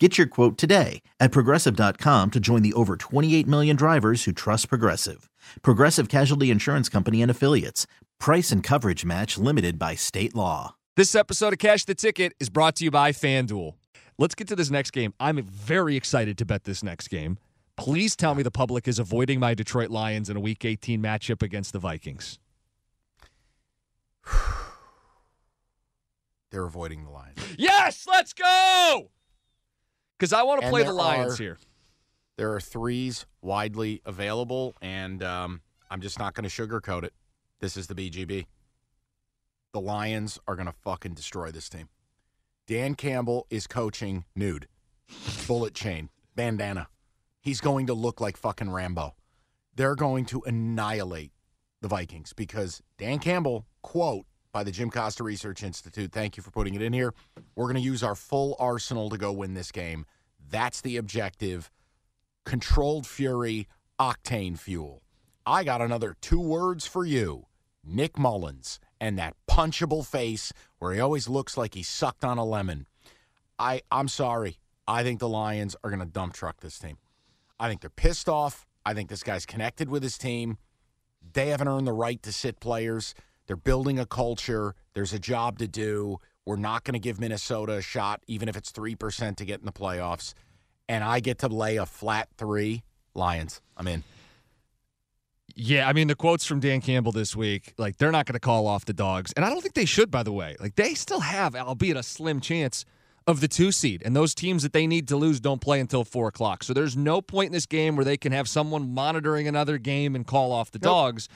Get your quote today at progressive.com to join the over 28 million drivers who trust Progressive. Progressive Casualty Insurance Company and Affiliates. Price and coverage match limited by state law. This episode of Cash the Ticket is brought to you by FanDuel. Let's get to this next game. I'm very excited to bet this next game. Please tell me the public is avoiding my Detroit Lions in a Week 18 matchup against the Vikings. They're avoiding the Lions. Yes, let's go! Because I want to play the Lions are- here. There are threes widely available, and um, I'm just not going to sugarcoat it. This is the BGB. The Lions are going to fucking destroy this team. Dan Campbell is coaching nude, bullet chain, bandana. He's going to look like fucking Rambo. They're going to annihilate the Vikings because Dan Campbell, quote by the Jim Costa Research Institute, thank you for putting it in here. We're going to use our full arsenal to go win this game. That's the objective. Controlled fury, octane fuel. I got another two words for you Nick Mullens and that punchable face where he always looks like he sucked on a lemon. I, I'm sorry. I think the Lions are going to dump truck this team. I think they're pissed off. I think this guy's connected with his team. They haven't earned the right to sit players. They're building a culture. There's a job to do. We're not going to give Minnesota a shot, even if it's 3% to get in the playoffs. And I get to lay a flat three. Lions, I'm in. Yeah, I mean the quotes from Dan Campbell this week, like they're not going to call off the dogs, and I don't think they should. By the way, like they still have, albeit a slim chance, of the two seed, and those teams that they need to lose don't play until four o'clock. So there's no point in this game where they can have someone monitoring another game and call off the Nope. dogs.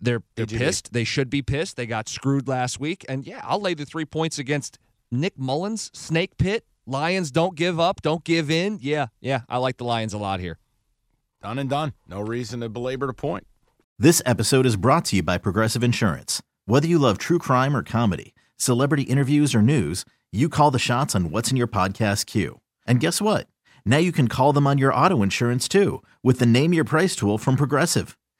They're they're AGB. pissed. They should be pissed. They got screwed last week, and yeah, I'll lay the three points against Nick Mullens, Snake Pit. Lions don't give up, don't give in. Yeah, yeah, I like the Lions a lot here. Done and done. No reason to belabor the point. This episode is brought to you by Progressive Insurance. Whether you love true crime or comedy, celebrity interviews or news, you call the shots on what's in your podcast queue. And guess what? Now you can call them on your auto insurance too with the Name Your Price tool from Progressive.